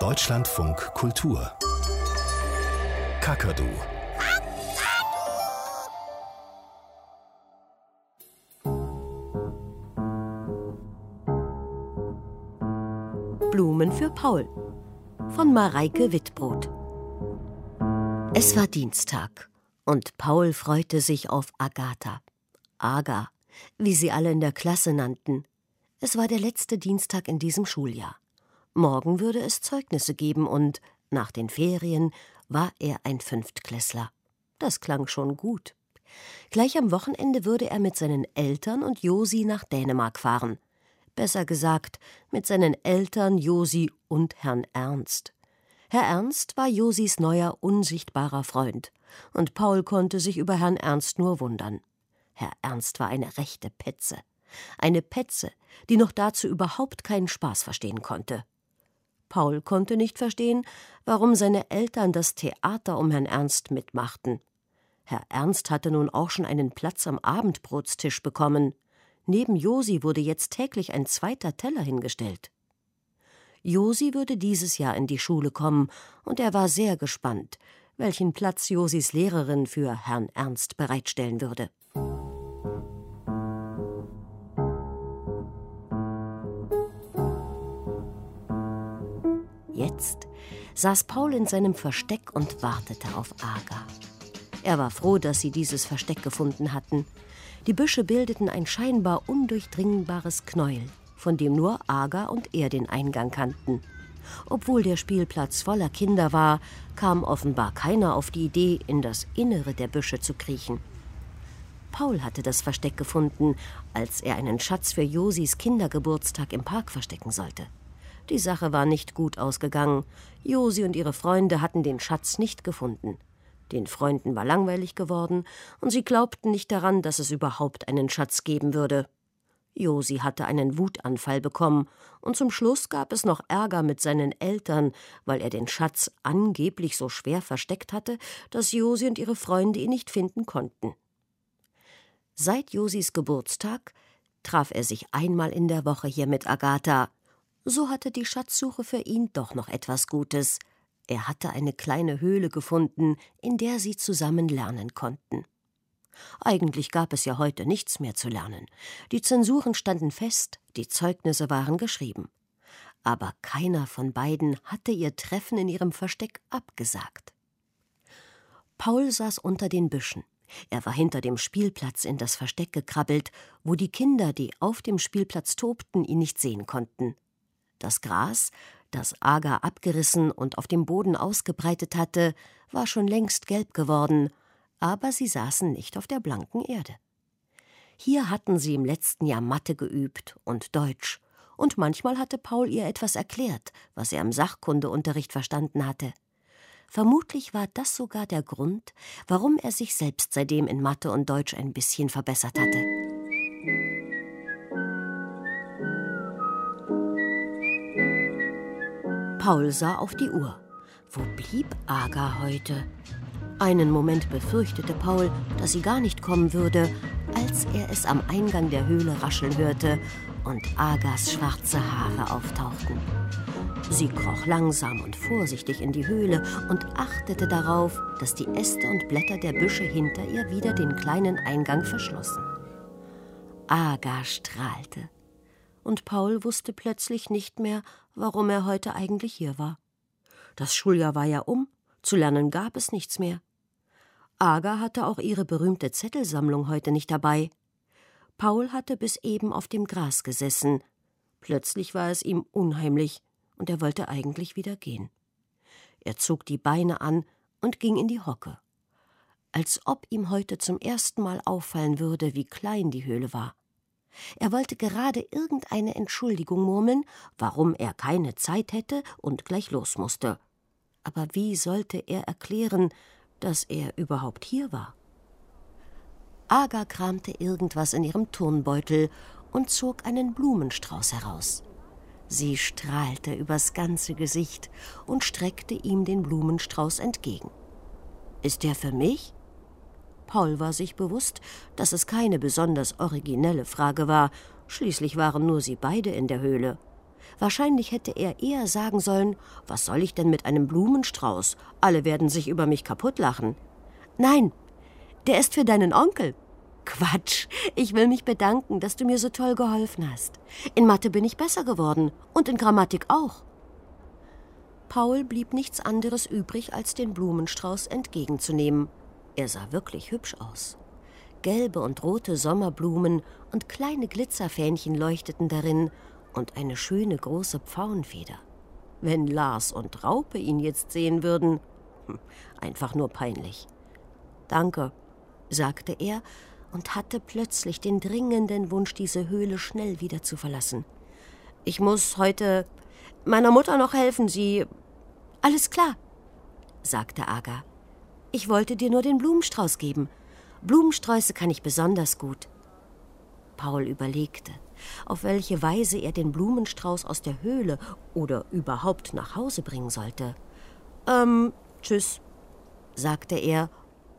Deutschlandfunk Kultur Kakadu Blumen für Paul von Mareike Wittbrot. Es war Dienstag und Paul freute sich auf Agatha. Aga, wie sie alle in der Klasse nannten. Es war der letzte Dienstag in diesem Schuljahr. Morgen würde es Zeugnisse geben und, nach den Ferien, war er ein Fünftklässler. Das klang schon gut. Gleich am Wochenende würde er mit seinen Eltern und Josi nach Dänemark fahren. Besser gesagt, mit seinen Eltern, Josi und Herrn Ernst. Herr Ernst war Josis neuer unsichtbarer Freund, und Paul konnte sich über Herrn Ernst nur wundern. Herr Ernst war eine rechte Petze. Eine Petze, die noch dazu überhaupt keinen Spaß verstehen konnte. Paul konnte nicht verstehen, warum seine Eltern das Theater um Herrn Ernst mitmachten. Herr Ernst hatte nun auch schon einen Platz am Abendbrotstisch bekommen. Neben Josi wurde jetzt täglich ein zweiter Teller hingestellt. Josi würde dieses Jahr in die Schule kommen, und er war sehr gespannt, welchen Platz Josis Lehrerin für Herrn Ernst bereitstellen würde. Jetzt saß Paul in seinem Versteck und wartete auf Aga. Er war froh, dass sie dieses Versteck gefunden hatten. Die Büsche bildeten ein scheinbar undurchdringbares Knäuel, von dem nur Aga und er den Eingang kannten. Obwohl der Spielplatz voller Kinder war, kam offenbar keiner auf die Idee, in das Innere der Büsche zu kriechen. Paul hatte das Versteck gefunden, als er einen Schatz für Josis Kindergeburtstag im Park verstecken sollte. Die Sache war nicht gut ausgegangen. Josi und ihre Freunde hatten den Schatz nicht gefunden. Den Freunden war langweilig geworden, und sie glaubten nicht daran, dass es überhaupt einen Schatz geben würde. Josi hatte einen Wutanfall bekommen, und zum Schluss gab es noch Ärger mit seinen Eltern, weil er den Schatz angeblich so schwer versteckt hatte, dass Josi und ihre Freunde ihn nicht finden konnten. Seit Josis Geburtstag traf er sich einmal in der Woche hier mit Agatha. So hatte die Schatzsuche für ihn doch noch etwas Gutes. Er hatte eine kleine Höhle gefunden, in der sie zusammen lernen konnten. Eigentlich gab es ja heute nichts mehr zu lernen. Die Zensuren standen fest, die Zeugnisse waren geschrieben. Aber keiner von beiden hatte ihr Treffen in ihrem Versteck abgesagt. Paul saß unter den Büschen. Er war hinter dem Spielplatz in das Versteck gekrabbelt, wo die Kinder, die auf dem Spielplatz tobten, ihn nicht sehen konnten. Das Gras, das Aga abgerissen und auf dem Boden ausgebreitet hatte, war schon längst gelb geworden, aber sie saßen nicht auf der blanken Erde. Hier hatten sie im letzten Jahr Mathe geübt und Deutsch, und manchmal hatte Paul ihr etwas erklärt, was er im Sachkundeunterricht verstanden hatte. Vermutlich war das sogar der Grund, warum er sich selbst seitdem in Mathe und Deutsch ein bisschen verbessert hatte. Paul sah auf die Uhr. Wo blieb Aga heute? Einen Moment befürchtete Paul, dass sie gar nicht kommen würde, als er es am Eingang der Höhle rascheln hörte und Agas schwarze Haare auftauchten. Sie kroch langsam und vorsichtig in die Höhle und achtete darauf, dass die Äste und Blätter der Büsche hinter ihr wieder den kleinen Eingang verschlossen. Aga strahlte und Paul wusste plötzlich nicht mehr, warum er heute eigentlich hier war. Das Schuljahr war ja um, zu lernen gab es nichts mehr. Aga hatte auch ihre berühmte Zettelsammlung heute nicht dabei. Paul hatte bis eben auf dem Gras gesessen. Plötzlich war es ihm unheimlich, und er wollte eigentlich wieder gehen. Er zog die Beine an und ging in die Hocke. Als ob ihm heute zum ersten Mal auffallen würde, wie klein die Höhle war. Er wollte gerade irgendeine Entschuldigung murmeln, warum er keine Zeit hätte und gleich los musste. Aber wie sollte er erklären, dass er überhaupt hier war? Aga kramte irgendwas in ihrem Turnbeutel und zog einen Blumenstrauß heraus. Sie strahlte übers ganze Gesicht und streckte ihm den Blumenstrauß entgegen. Ist der für mich? Paul war sich bewusst, dass es keine besonders originelle Frage war, schließlich waren nur sie beide in der Höhle. Wahrscheinlich hätte er eher sagen sollen, was soll ich denn mit einem Blumenstrauß? Alle werden sich über mich kaputtlachen. Nein, der ist für deinen Onkel. Quatsch, ich will mich bedanken, dass du mir so toll geholfen hast. In Mathe bin ich besser geworden und in Grammatik auch. Paul blieb nichts anderes übrig, als den Blumenstrauß entgegenzunehmen. Er sah wirklich hübsch aus. Gelbe und rote Sommerblumen und kleine Glitzerfähnchen leuchteten darin und eine schöne große Pfauenfeder. Wenn Lars und Raupe ihn jetzt sehen würden, hm, einfach nur peinlich. Danke, sagte er und hatte plötzlich den dringenden Wunsch, diese Höhle schnell wieder zu verlassen. Ich muss heute meiner Mutter noch helfen, sie. Alles klar, sagte Aga. Ich wollte dir nur den Blumenstrauß geben. Blumensträuße kann ich besonders gut. Paul überlegte, auf welche Weise er den Blumenstrauß aus der Höhle oder überhaupt nach Hause bringen sollte. Ähm, tschüss, sagte er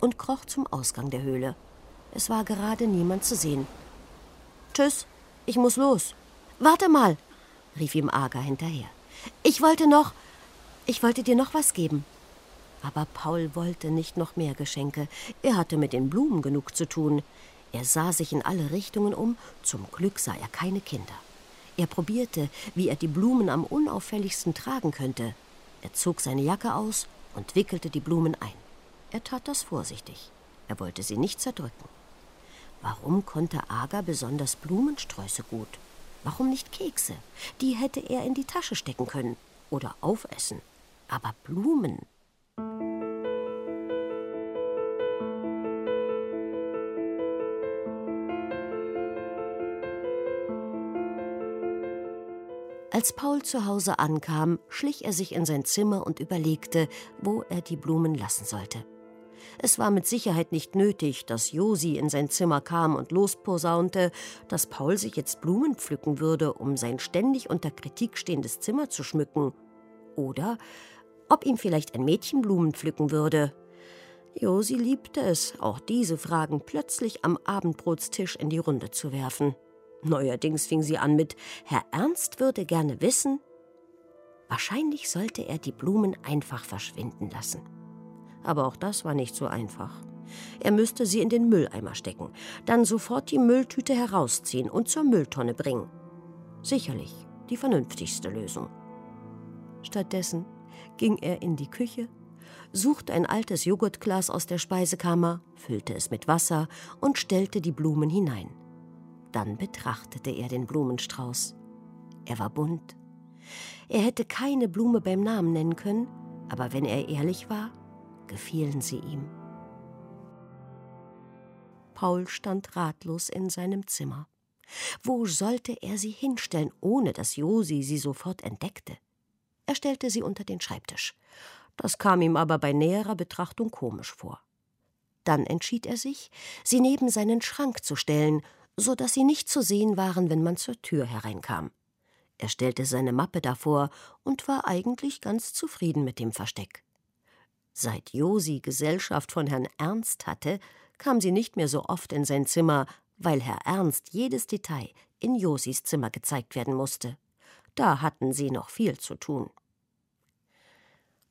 und kroch zum Ausgang der Höhle. Es war gerade niemand zu sehen. Tschüss, ich muss los. Warte mal, rief ihm Aga hinterher. Ich wollte noch. Ich wollte dir noch was geben. Aber Paul wollte nicht noch mehr Geschenke. Er hatte mit den Blumen genug zu tun. Er sah sich in alle Richtungen um. Zum Glück sah er keine Kinder. Er probierte, wie er die Blumen am unauffälligsten tragen könnte. Er zog seine Jacke aus und wickelte die Blumen ein. Er tat das vorsichtig. Er wollte sie nicht zerdrücken. Warum konnte Aga besonders Blumensträuße gut? Warum nicht Kekse? Die hätte er in die Tasche stecken können oder aufessen. Aber Blumen. Als Paul zu Hause ankam, schlich er sich in sein Zimmer und überlegte, wo er die Blumen lassen sollte. Es war mit Sicherheit nicht nötig, dass Josi in sein Zimmer kam und losposaunte, dass Paul sich jetzt Blumen pflücken würde, um sein ständig unter Kritik stehendes Zimmer zu schmücken. Oder ob ihm vielleicht ein Mädchen Blumen pflücken würde. Josi liebte es, auch diese Fragen plötzlich am Abendbrotstisch in die Runde zu werfen. Neuerdings fing sie an mit Herr Ernst würde gerne wissen. Wahrscheinlich sollte er die Blumen einfach verschwinden lassen. Aber auch das war nicht so einfach. Er müsste sie in den Mülleimer stecken, dann sofort die Mülltüte herausziehen und zur Mülltonne bringen. Sicherlich die vernünftigste Lösung. Stattdessen ging er in die Küche, suchte ein altes Joghurtglas aus der Speisekammer, füllte es mit Wasser und stellte die Blumen hinein. Dann betrachtete er den Blumenstrauß. Er war bunt. Er hätte keine Blume beim Namen nennen können, aber wenn er ehrlich war, gefielen sie ihm. Paul stand ratlos in seinem Zimmer. Wo sollte er sie hinstellen, ohne dass Josi sie sofort entdeckte? Er stellte sie unter den Schreibtisch. Das kam ihm aber bei näherer Betrachtung komisch vor. Dann entschied er sich, sie neben seinen Schrank zu stellen, so dass sie nicht zu sehen waren, wenn man zur Tür hereinkam. Er stellte seine Mappe davor und war eigentlich ganz zufrieden mit dem Versteck. Seit Josi Gesellschaft von Herrn Ernst hatte, kam sie nicht mehr so oft in sein Zimmer, weil Herr Ernst jedes Detail in Josis Zimmer gezeigt werden musste. Da hatten sie noch viel zu tun.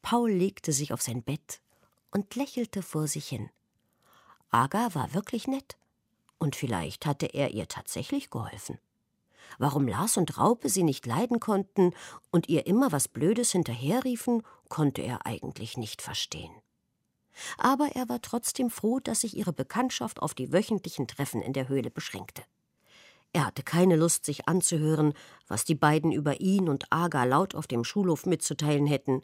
Paul legte sich auf sein Bett und lächelte vor sich hin. Aga war wirklich nett. Und vielleicht hatte er ihr tatsächlich geholfen. Warum Lars und Raupe sie nicht leiden konnten und ihr immer was Blödes hinterherriefen, konnte er eigentlich nicht verstehen. Aber er war trotzdem froh, dass sich ihre Bekanntschaft auf die wöchentlichen Treffen in der Höhle beschränkte. Er hatte keine Lust, sich anzuhören, was die beiden über ihn und Aga laut auf dem Schulhof mitzuteilen hätten.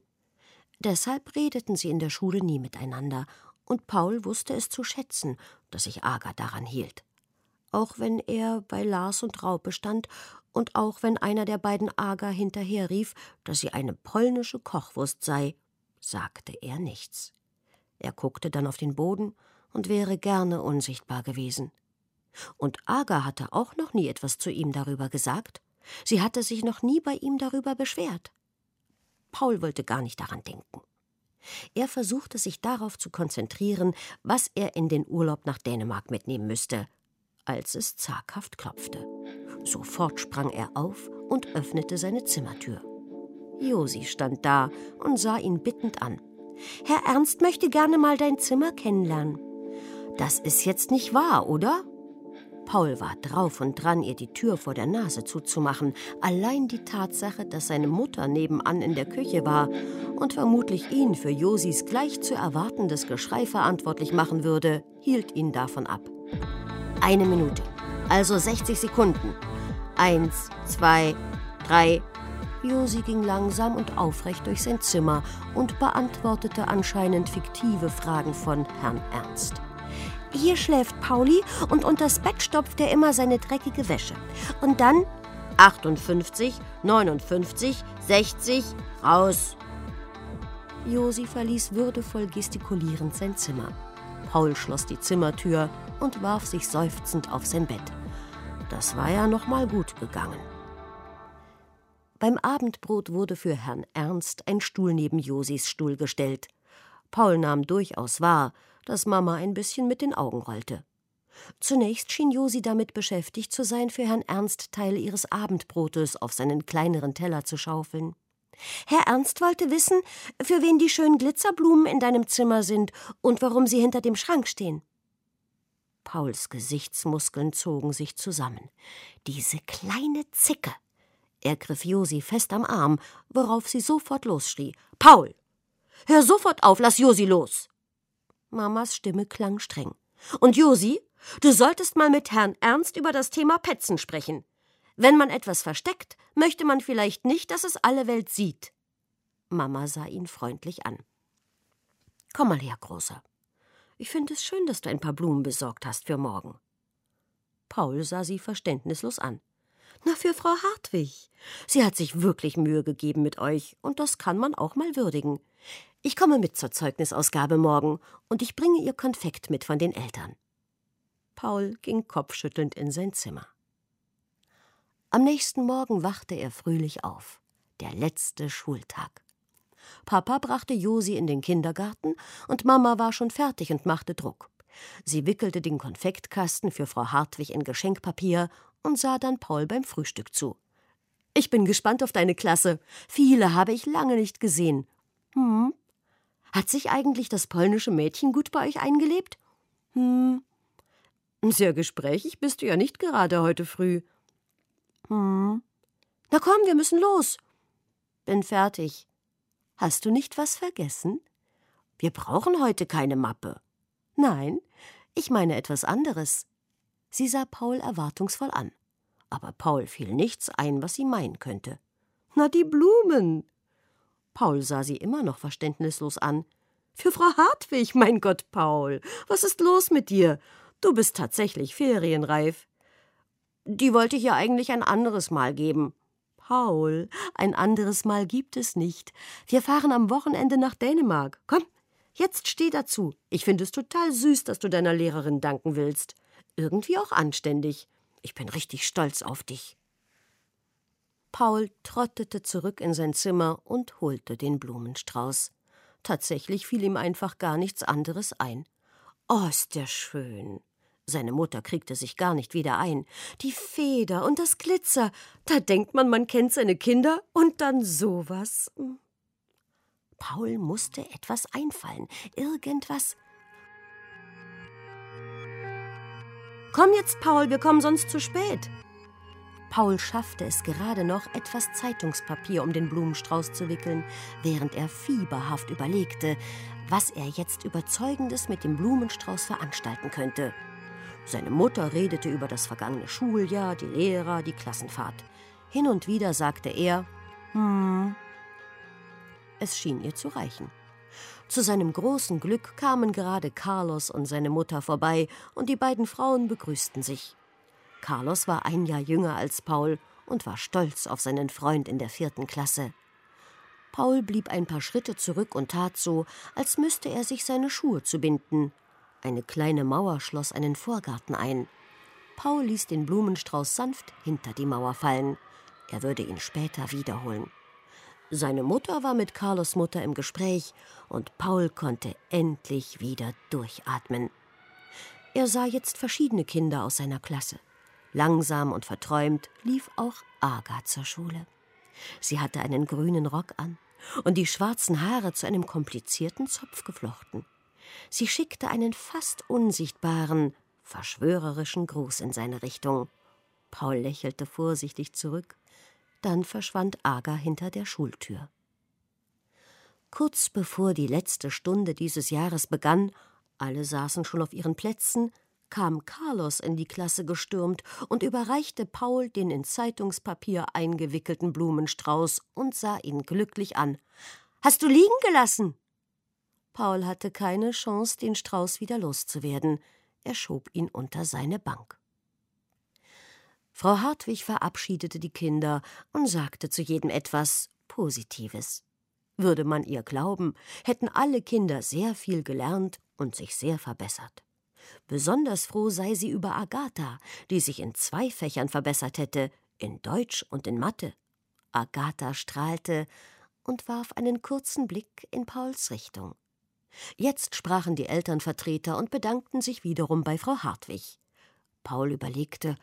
Deshalb redeten sie in der Schule nie miteinander, und Paul wusste es zu schätzen, dass sich Aga daran hielt auch wenn er bei Lars und Raupe stand und auch wenn einer der beiden Ager hinterherrief, dass sie eine polnische Kochwurst sei, sagte er nichts. Er guckte dann auf den Boden und wäre gerne unsichtbar gewesen. Und Aga hatte auch noch nie etwas zu ihm darüber gesagt. Sie hatte sich noch nie bei ihm darüber beschwert. Paul wollte gar nicht daran denken. Er versuchte sich darauf zu konzentrieren, was er in den Urlaub nach Dänemark mitnehmen müsste, als es zaghaft klopfte. Sofort sprang er auf und öffnete seine Zimmertür. Josi stand da und sah ihn bittend an. Herr Ernst möchte gerne mal dein Zimmer kennenlernen. Das ist jetzt nicht wahr, oder? Paul war drauf und dran, ihr die Tür vor der Nase zuzumachen. Allein die Tatsache, dass seine Mutter nebenan in der Küche war und vermutlich ihn für Josis gleich zu erwartendes Geschrei verantwortlich machen würde, hielt ihn davon ab. Eine Minute, also 60 Sekunden. Eins, zwei, drei. Josi ging langsam und aufrecht durch sein Zimmer und beantwortete anscheinend fiktive Fragen von Herrn Ernst. Hier schläft Pauli und unters Bett stopft er immer seine dreckige Wäsche. Und dann 58, 59, 60, raus. Josi verließ würdevoll gestikulierend sein Zimmer. Paul schloss die Zimmertür und warf sich seufzend auf sein Bett. Das war ja noch mal gut gegangen. Beim Abendbrot wurde für Herrn Ernst ein Stuhl neben Josis Stuhl gestellt. Paul nahm durchaus wahr, dass Mama ein bisschen mit den Augen rollte. Zunächst schien Josi damit beschäftigt zu sein, für Herrn Ernst Teile ihres Abendbrotes auf seinen kleineren Teller zu schaufeln. Herr Ernst wollte wissen, für wen die schönen Glitzerblumen in deinem Zimmer sind und warum sie hinter dem Schrank stehen. Pauls Gesichtsmuskeln zogen sich zusammen. Diese kleine Zicke. Er griff Josi fest am Arm, worauf sie sofort losschrie. Paul! Hör sofort auf, lass Josi los! Mamas Stimme klang streng. Und Josi, du solltest mal mit Herrn Ernst über das Thema Petzen sprechen. Wenn man etwas versteckt, möchte man vielleicht nicht, dass es alle Welt sieht. Mama sah ihn freundlich an. Komm mal her, Großer. Ich finde es schön, dass du ein paar Blumen besorgt hast für morgen. Paul sah sie verständnislos an. Na, für Frau Hartwig. Sie hat sich wirklich Mühe gegeben mit euch, und das kann man auch mal würdigen. Ich komme mit zur Zeugnisausgabe morgen und ich bringe ihr Konfekt mit von den Eltern. Paul ging kopfschüttelnd in sein Zimmer. Am nächsten Morgen wachte er fröhlich auf. Der letzte Schultag. Papa brachte Josi in den Kindergarten und Mama war schon fertig und machte Druck. Sie wickelte den Konfektkasten für Frau Hartwig in Geschenkpapier und sah dann Paul beim Frühstück zu. Ich bin gespannt auf deine Klasse. Viele habe ich lange nicht gesehen. Hm, hat sich eigentlich das polnische Mädchen gut bei euch eingelebt? Hm. Sehr gesprächig bist du ja nicht gerade heute früh. Hm. Na komm, wir müssen los. Bin fertig. Hast du nicht was vergessen? Wir brauchen heute keine Mappe. Nein, ich meine etwas anderes. Sie sah Paul erwartungsvoll an. Aber Paul fiel nichts ein, was sie meinen könnte. Na, die Blumen. Paul sah sie immer noch verständnislos an. Für Frau Hartwig, mein Gott, Paul, was ist los mit dir? Du bist tatsächlich ferienreif. Die wollte ich ja eigentlich ein anderes Mal geben. Paul, ein anderes Mal gibt es nicht. Wir fahren am Wochenende nach Dänemark. Komm, jetzt steh dazu. Ich finde es total süß, dass du deiner Lehrerin danken willst. Irgendwie auch anständig. Ich bin richtig stolz auf dich. Paul trottete zurück in sein Zimmer und holte den Blumenstrauß. Tatsächlich fiel ihm einfach gar nichts anderes ein. Oh, ist der schön. Seine Mutter kriegte sich gar nicht wieder ein. Die Feder und das Glitzer, da denkt man, man kennt seine Kinder und dann sowas. Paul musste etwas einfallen, irgendwas. Komm jetzt, Paul, wir kommen sonst zu spät. Paul schaffte es gerade noch, etwas Zeitungspapier um den Blumenstrauß zu wickeln, während er fieberhaft überlegte, was er jetzt Überzeugendes mit dem Blumenstrauß veranstalten könnte. Seine Mutter redete über das vergangene Schuljahr, die Lehrer, die Klassenfahrt. Hin und wieder sagte er, hm. Es schien ihr zu reichen. Zu seinem großen Glück kamen gerade Carlos und seine Mutter vorbei, und die beiden Frauen begrüßten sich. Carlos war ein Jahr jünger als Paul und war stolz auf seinen Freund in der vierten Klasse. Paul blieb ein paar Schritte zurück und tat so, als müsste er sich seine Schuhe zu binden. Eine kleine Mauer schloss einen Vorgarten ein. Paul ließ den Blumenstrauß sanft hinter die Mauer fallen. Er würde ihn später wiederholen. Seine Mutter war mit Carlos Mutter im Gespräch und Paul konnte endlich wieder durchatmen. Er sah jetzt verschiedene Kinder aus seiner Klasse. Langsam und verträumt lief auch Aga zur Schule. Sie hatte einen grünen Rock an und die schwarzen Haare zu einem komplizierten Zopf geflochten. Sie schickte einen fast unsichtbaren, verschwörerischen Gruß in seine Richtung. Paul lächelte vorsichtig zurück, dann verschwand Aga hinter der Schultür. Kurz bevor die letzte Stunde dieses Jahres begann, alle saßen schon auf ihren Plätzen, kam Carlos in die Klasse gestürmt und überreichte Paul den in Zeitungspapier eingewickelten Blumenstrauß und sah ihn glücklich an. Hast du liegen gelassen? Paul hatte keine Chance, den Strauß wieder loszuwerden. Er schob ihn unter seine Bank. Frau Hartwig verabschiedete die Kinder und sagte zu jedem etwas Positives. Würde man ihr glauben, hätten alle Kinder sehr viel gelernt und sich sehr verbessert. Besonders froh sei sie über Agatha, die sich in zwei Fächern verbessert hätte, in Deutsch und in Mathe. Agatha strahlte und warf einen kurzen Blick in Pauls Richtung. Jetzt sprachen die Elternvertreter und bedankten sich wiederum bei Frau Hartwig. Paul überlegte,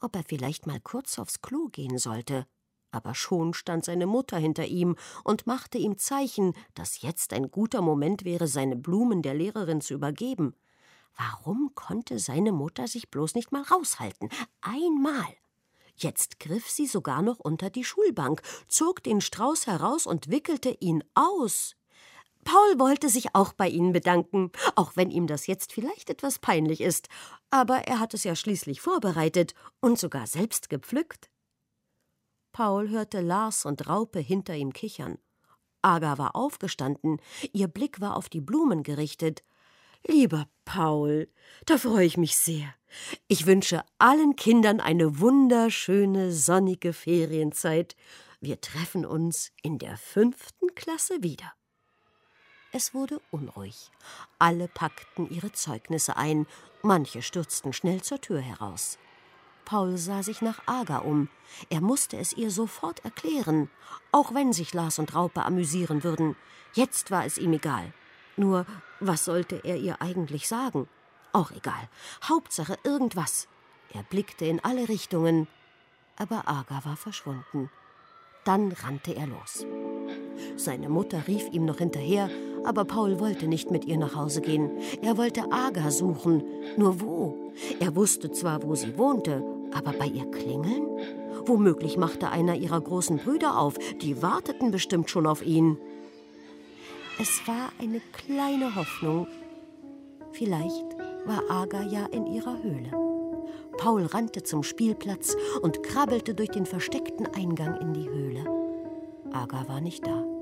ob er vielleicht mal kurz aufs Klo gehen sollte. Aber schon stand seine Mutter hinter ihm und machte ihm Zeichen, dass jetzt ein guter Moment wäre, seine Blumen der Lehrerin zu übergeben. Warum konnte seine Mutter sich bloß nicht mal raushalten? Einmal. Jetzt griff sie sogar noch unter die Schulbank, zog den Strauß heraus und wickelte ihn aus. Paul wollte sich auch bei ihnen bedanken, auch wenn ihm das jetzt vielleicht etwas peinlich ist, aber er hat es ja schließlich vorbereitet und sogar selbst gepflückt. Paul hörte Lars und Raupe hinter ihm kichern. Aga war aufgestanden, ihr Blick war auf die Blumen gerichtet, Lieber Paul, da freue ich mich sehr. Ich wünsche allen Kindern eine wunderschöne, sonnige Ferienzeit. Wir treffen uns in der fünften Klasse wieder. Es wurde unruhig. Alle packten ihre Zeugnisse ein, manche stürzten schnell zur Tür heraus. Paul sah sich nach Aga um. Er musste es ihr sofort erklären, auch wenn sich Lars und Raupe amüsieren würden. Jetzt war es ihm egal. Nur, was sollte er ihr eigentlich sagen? Auch egal. Hauptsache irgendwas. Er blickte in alle Richtungen, aber Aga war verschwunden. Dann rannte er los. Seine Mutter rief ihm noch hinterher, aber Paul wollte nicht mit ihr nach Hause gehen. Er wollte Aga suchen. Nur wo? Er wusste zwar, wo sie wohnte, aber bei ihr klingeln? Womöglich machte einer ihrer großen Brüder auf. Die warteten bestimmt schon auf ihn. Es war eine kleine Hoffnung. Vielleicht war Aga ja in ihrer Höhle. Paul rannte zum Spielplatz und krabbelte durch den versteckten Eingang in die Höhle. Aga war nicht da.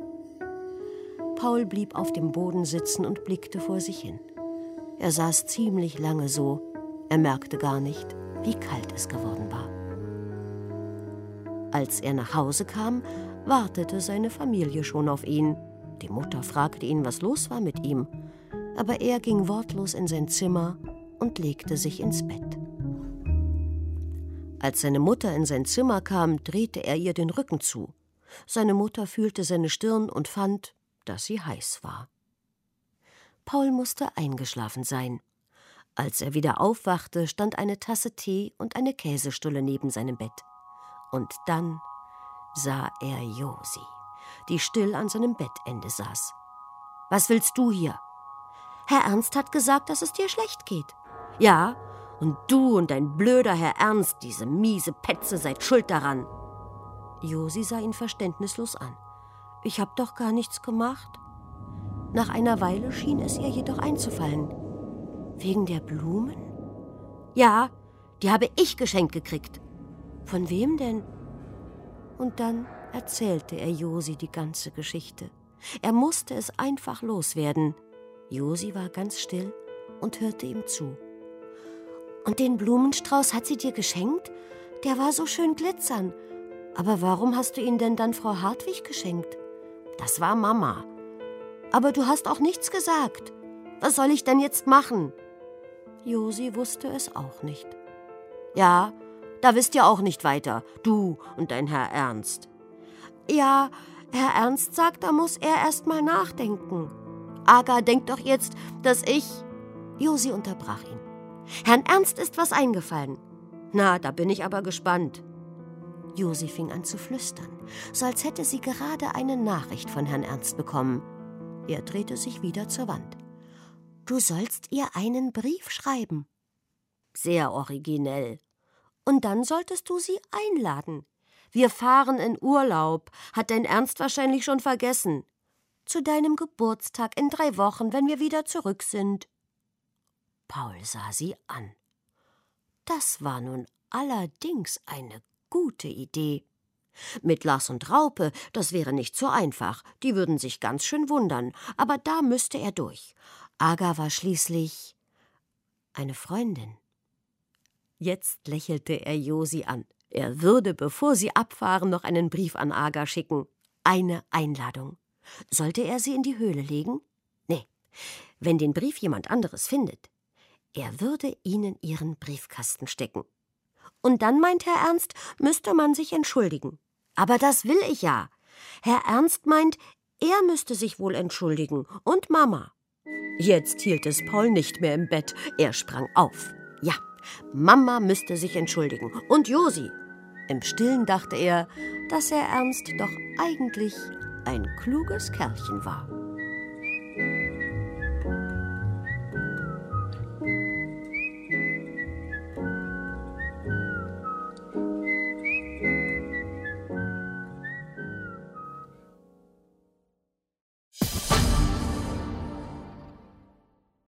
Paul blieb auf dem Boden sitzen und blickte vor sich hin. Er saß ziemlich lange so. Er merkte gar nicht, wie kalt es geworden war. Als er nach Hause kam, wartete seine Familie schon auf ihn. Die Mutter fragte ihn, was los war mit ihm, aber er ging wortlos in sein Zimmer und legte sich ins Bett. Als seine Mutter in sein Zimmer kam, drehte er ihr den Rücken zu. Seine Mutter fühlte seine Stirn und fand, dass sie heiß war. Paul musste eingeschlafen sein. Als er wieder aufwachte, stand eine Tasse Tee und eine Käsestulle neben seinem Bett. Und dann sah er Josi die still an seinem Bettende saß. Was willst du hier? Herr Ernst hat gesagt, dass es dir schlecht geht. Ja, und du und dein blöder Herr Ernst, diese miese Petze, seid schuld daran. Josi sah ihn verständnislos an. Ich hab doch gar nichts gemacht. Nach einer Weile schien es ihr jedoch einzufallen. Wegen der Blumen? Ja, die habe ich geschenkt gekriegt. Von wem denn? Und dann erzählte er Josi die ganze Geschichte. Er musste es einfach loswerden. Josi war ganz still und hörte ihm zu. Und den Blumenstrauß hat sie dir geschenkt? Der war so schön glitzern. Aber warum hast du ihn denn dann Frau Hartwig geschenkt? Das war Mama. Aber du hast auch nichts gesagt. Was soll ich denn jetzt machen? Josi wusste es auch nicht. Ja, da wisst ihr auch nicht weiter, du und dein Herr Ernst. Ja, Herr Ernst sagt, da muss er erst mal nachdenken. Aga denkt doch jetzt, dass ich. Josi unterbrach ihn. Herrn Ernst ist was eingefallen. Na, da bin ich aber gespannt. Josi fing an zu flüstern, so als hätte sie gerade eine Nachricht von Herrn Ernst bekommen. Er drehte sich wieder zur Wand. Du sollst ihr einen Brief schreiben. Sehr originell. Und dann solltest du sie einladen. Wir fahren in Urlaub, hat dein Ernst wahrscheinlich schon vergessen. Zu deinem Geburtstag in drei Wochen, wenn wir wieder zurück sind. Paul sah sie an. Das war nun allerdings eine gute Idee. Mit Lars und Raupe, das wäre nicht so einfach, die würden sich ganz schön wundern, aber da müsste er durch. Aga war schließlich eine Freundin. Jetzt lächelte er Josi an. Er würde, bevor sie abfahren, noch einen Brief an Aga schicken. Eine Einladung. Sollte er sie in die Höhle legen? Nee. Wenn den Brief jemand anderes findet, er würde ihnen ihren Briefkasten stecken. Und dann, meint Herr Ernst, müsste man sich entschuldigen. Aber das will ich ja. Herr Ernst meint, er müsste sich wohl entschuldigen. Und Mama. Jetzt hielt es Paul nicht mehr im Bett. Er sprang auf. Ja, Mama müsste sich entschuldigen. Und Josi. Im Stillen dachte er, dass Herr Ernst doch eigentlich ein kluges Kerlchen war.